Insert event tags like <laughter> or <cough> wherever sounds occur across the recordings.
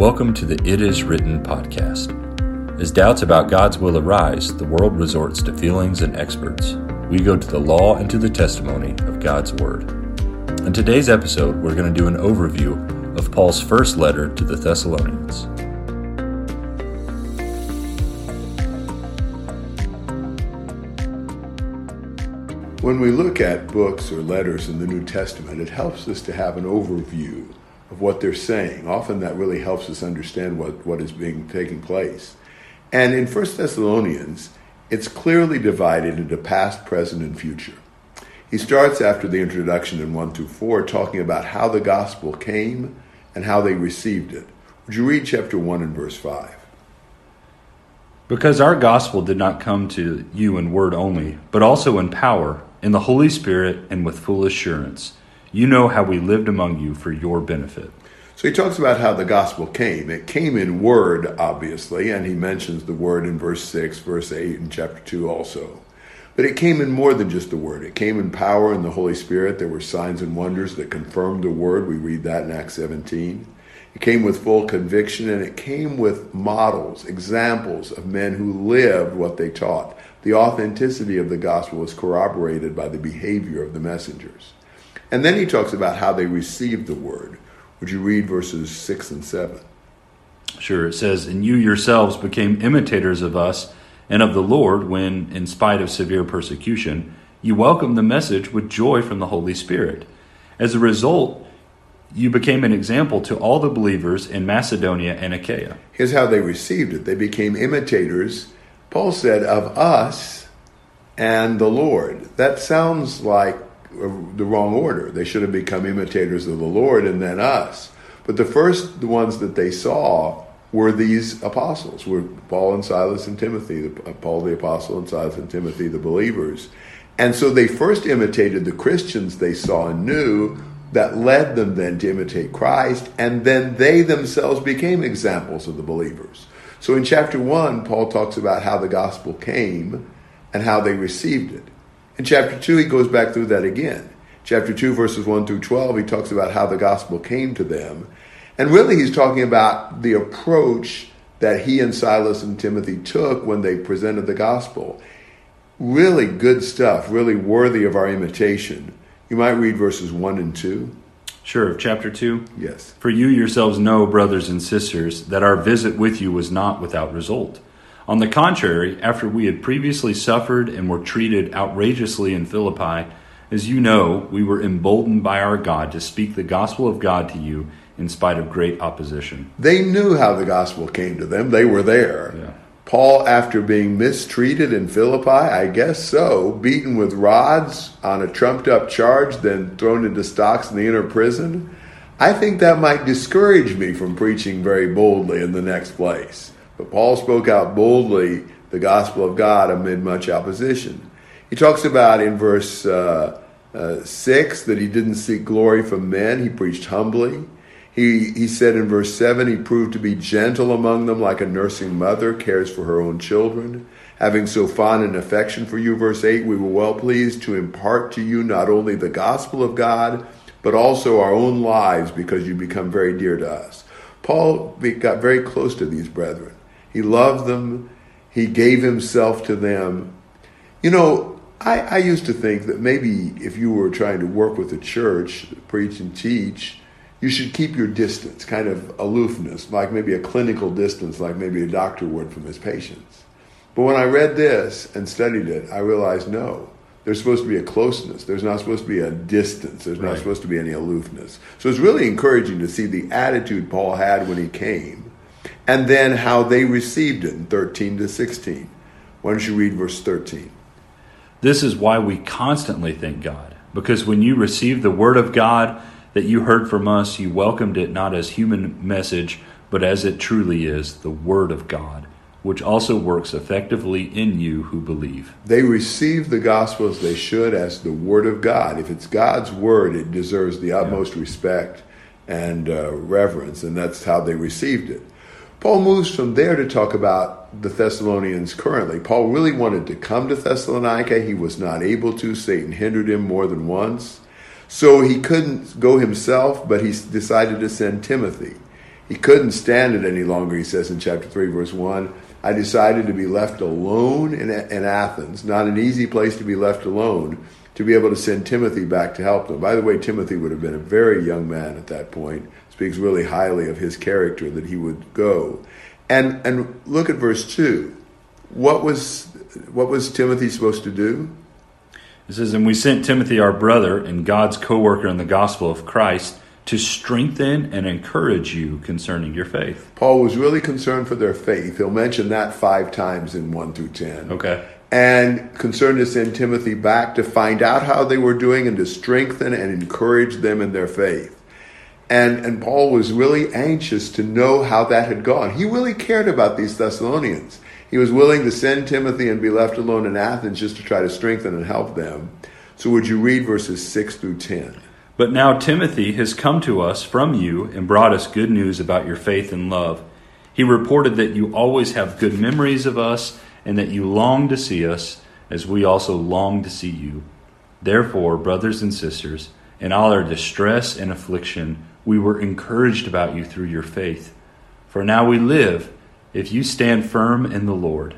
Welcome to the It Is Written podcast. As doubts about God's will arise, the world resorts to feelings and experts. We go to the law and to the testimony of God's Word. In today's episode, we're going to do an overview of Paul's first letter to the Thessalonians. When we look at books or letters in the New Testament, it helps us to have an overview of what they're saying. Often that really helps us understand what, what is being taking place. And in 1 Thessalonians, it's clearly divided into past, present, and future. He starts after the introduction in 1 through 4 talking about how the gospel came and how they received it. Would you read chapter 1 and verse 5? Because our gospel did not come to you in word only, but also in power, in the Holy Spirit, and with full assurance you know how we lived among you for your benefit. So he talks about how the gospel came. It came in word, obviously, and he mentions the word in verse 6, verse 8, and chapter 2 also. But it came in more than just the word. It came in power in the Holy Spirit. There were signs and wonders that confirmed the word. We read that in Acts 17. It came with full conviction and it came with models, examples of men who lived what they taught. The authenticity of the gospel was corroborated by the behavior of the messengers. And then he talks about how they received the word. Would you read verses 6 and 7? Sure. It says, And you yourselves became imitators of us and of the Lord when, in spite of severe persecution, you welcomed the message with joy from the Holy Spirit. As a result, you became an example to all the believers in Macedonia and Achaia. Here's how they received it they became imitators, Paul said, of us and the Lord. That sounds like the wrong order. They should have become imitators of the Lord and then us. But the first ones that they saw were these apostles, were Paul and Silas and Timothy, the, uh, Paul the apostle and Silas and Timothy, the believers. And so they first imitated the Christians they saw and knew that led them then to imitate Christ, and then they themselves became examples of the believers. So in chapter 1, Paul talks about how the gospel came and how they received it. In chapter 2, he goes back through that again. Chapter 2, verses 1 through 12, he talks about how the gospel came to them. And really, he's talking about the approach that he and Silas and Timothy took when they presented the gospel. Really good stuff, really worthy of our imitation. You might read verses 1 and 2. Sure, chapter 2. Yes. For you yourselves know, brothers and sisters, that our visit with you was not without result. On the contrary, after we had previously suffered and were treated outrageously in Philippi, as you know, we were emboldened by our God to speak the gospel of God to you in spite of great opposition. They knew how the gospel came to them, they were there. Yeah. Paul, after being mistreated in Philippi, I guess so, beaten with rods on a trumped up charge, then thrown into stocks in the inner prison, I think that might discourage me from preaching very boldly in the next place. But Paul spoke out boldly the gospel of God amid much opposition. He talks about in verse uh, uh, 6 that he didn't seek glory from men, he preached humbly. He, he said in verse 7 he proved to be gentle among them like a nursing mother cares for her own children. Having so fond an affection for you, verse 8, we were well pleased to impart to you not only the gospel of God, but also our own lives because you become very dear to us. Paul got very close to these brethren. He loved them. He gave himself to them. You know, I, I used to think that maybe if you were trying to work with a church, preach and teach, you should keep your distance, kind of aloofness, like maybe a clinical distance, like maybe a doctor would from his patients. But when I read this and studied it, I realized no, there's supposed to be a closeness. There's not supposed to be a distance. There's not supposed to be any aloofness. So it's really encouraging to see the attitude Paul had when he came and then how they received it in 13 to 16. Why don't you read verse 13? This is why we constantly thank God, because when you received the word of God that you heard from us, you welcomed it not as human message, but as it truly is, the word of God, which also works effectively in you who believe. They receive the gospel as they should as the word of God. If it's God's word, it deserves the utmost yeah. respect and uh, reverence, and that's how they received it. Paul moves from there to talk about the Thessalonians currently. Paul really wanted to come to Thessalonica. He was not able to. Satan hindered him more than once. So he couldn't go himself, but he decided to send Timothy. He couldn't stand it any longer, he says in chapter 3, verse 1. I decided to be left alone in, in Athens, not an easy place to be left alone, to be able to send Timothy back to help them. By the way, Timothy would have been a very young man at that point. Speaks really highly of his character that he would go. And and look at verse 2. What was what was Timothy supposed to do? It says, And we sent Timothy, our brother and God's co worker in the gospel of Christ, to strengthen and encourage you concerning your faith. Paul was really concerned for their faith. He'll mention that five times in 1 through 10. Okay. And concerned to send Timothy back to find out how they were doing and to strengthen and encourage them in their faith. And, and Paul was really anxious to know how that had gone. He really cared about these Thessalonians. He was willing to send Timothy and be left alone in Athens just to try to strengthen and help them. So, would you read verses 6 through 10? But now Timothy has come to us from you and brought us good news about your faith and love. He reported that you always have good memories of us and that you long to see us as we also long to see you. Therefore, brothers and sisters, in all our distress and affliction, we were encouraged about you through your faith. For now we live if you stand firm in the Lord.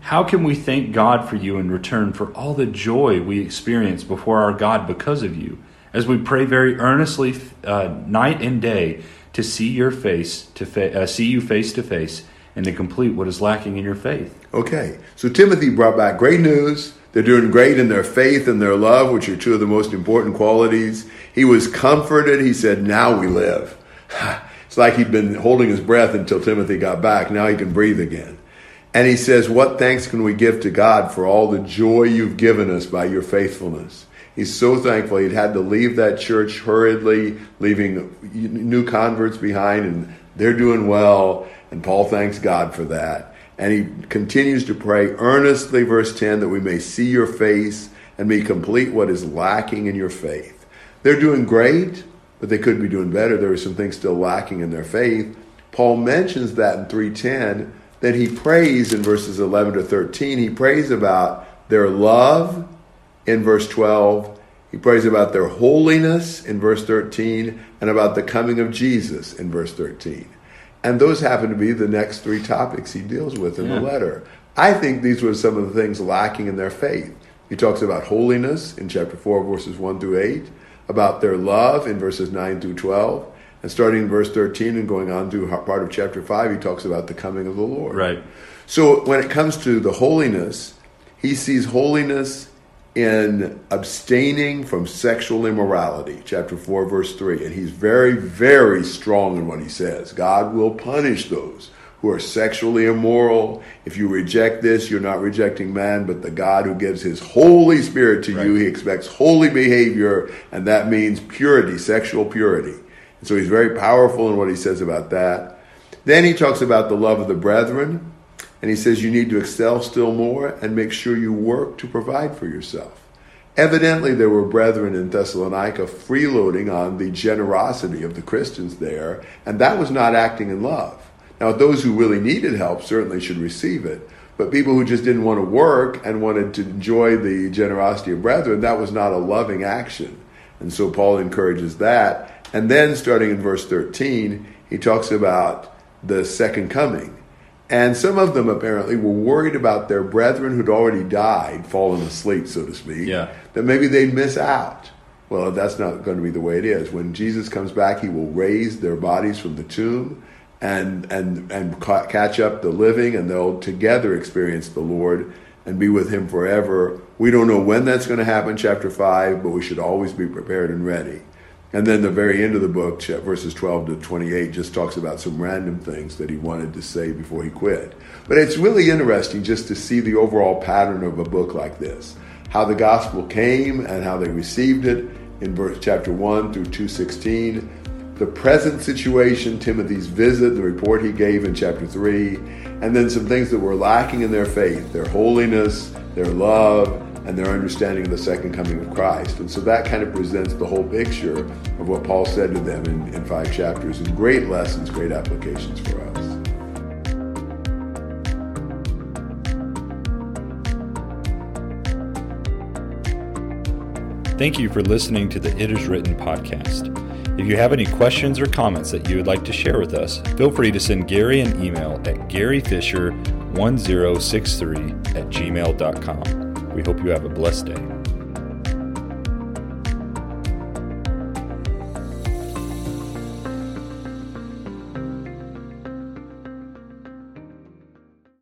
How can we thank God for you in return for all the joy we experience before our God because of you, as we pray very earnestly uh, night and day to see your face to fa- uh, see you face to face and to complete what is lacking in your faith? Okay, so Timothy brought back great news. They're doing great in their faith and their love, which are two of the most important qualities. He was comforted. He said, "Now we live." <sighs> It's like he'd been holding his breath until Timothy got back. Now he can breathe again. And he says, What thanks can we give to God for all the joy you've given us by your faithfulness? He's so thankful he'd had to leave that church hurriedly, leaving new converts behind, and they're doing well. And Paul thanks God for that. And he continues to pray earnestly, verse 10, that we may see your face and be complete what is lacking in your faith. They're doing great but they could be doing better. There are some things still lacking in their faith. Paul mentions that in 310. Then he prays in verses 11 to 13. He prays about their love in verse 12. He prays about their holiness in verse 13 and about the coming of Jesus in verse 13. And those happen to be the next three topics he deals with in yeah. the letter. I think these were some of the things lacking in their faith. He talks about holiness in chapter 4, verses 1 through 8 about their love in verses 9 through 12. And starting in verse 13 and going on through part of chapter 5, he talks about the coming of the Lord. Right. So when it comes to the holiness, he sees holiness in abstaining from sexual immorality, chapter 4, verse 3. And he's very, very strong in what he says. God will punish those who are sexually immoral. If you reject this, you're not rejecting man, but the God who gives his Holy Spirit to right. you. He expects holy behavior, and that means purity, sexual purity. And so he's very powerful in what he says about that. Then he talks about the love of the brethren, and he says you need to excel still more and make sure you work to provide for yourself. Evidently, there were brethren in Thessalonica freeloading on the generosity of the Christians there, and that was not acting in love. Now, those who really needed help certainly should receive it. But people who just didn't want to work and wanted to enjoy the generosity of brethren, that was not a loving action. And so Paul encourages that. And then, starting in verse 13, he talks about the second coming. And some of them apparently were worried about their brethren who'd already died, fallen asleep, so to speak, yeah. that maybe they'd miss out. Well, that's not going to be the way it is. When Jesus comes back, he will raise their bodies from the tomb and and and ca- catch up the living, and they'll together experience the Lord and be with Him forever. We don't know when that's going to happen, chapter five, but we should always be prepared and ready. And then the very end of the book, verses 12 to 28, just talks about some random things that he wanted to say before he quit. But it's really interesting just to see the overall pattern of a book like this. How the gospel came and how they received it in verse chapter 1 through 216 the present situation, Timothy's visit, the report he gave in chapter 3, and then some things that were lacking in their faith, their holiness, their love, and their understanding of the second coming of Christ. And so that kind of presents the whole picture of what Paul said to them in, in five chapters, and great lessons, great applications for us. Thank you for listening to the It Is Written podcast. If you have any questions or comments that you would like to share with us, feel free to send Gary an email at garyfisher1063 at gmail.com. We hope you have a blessed day.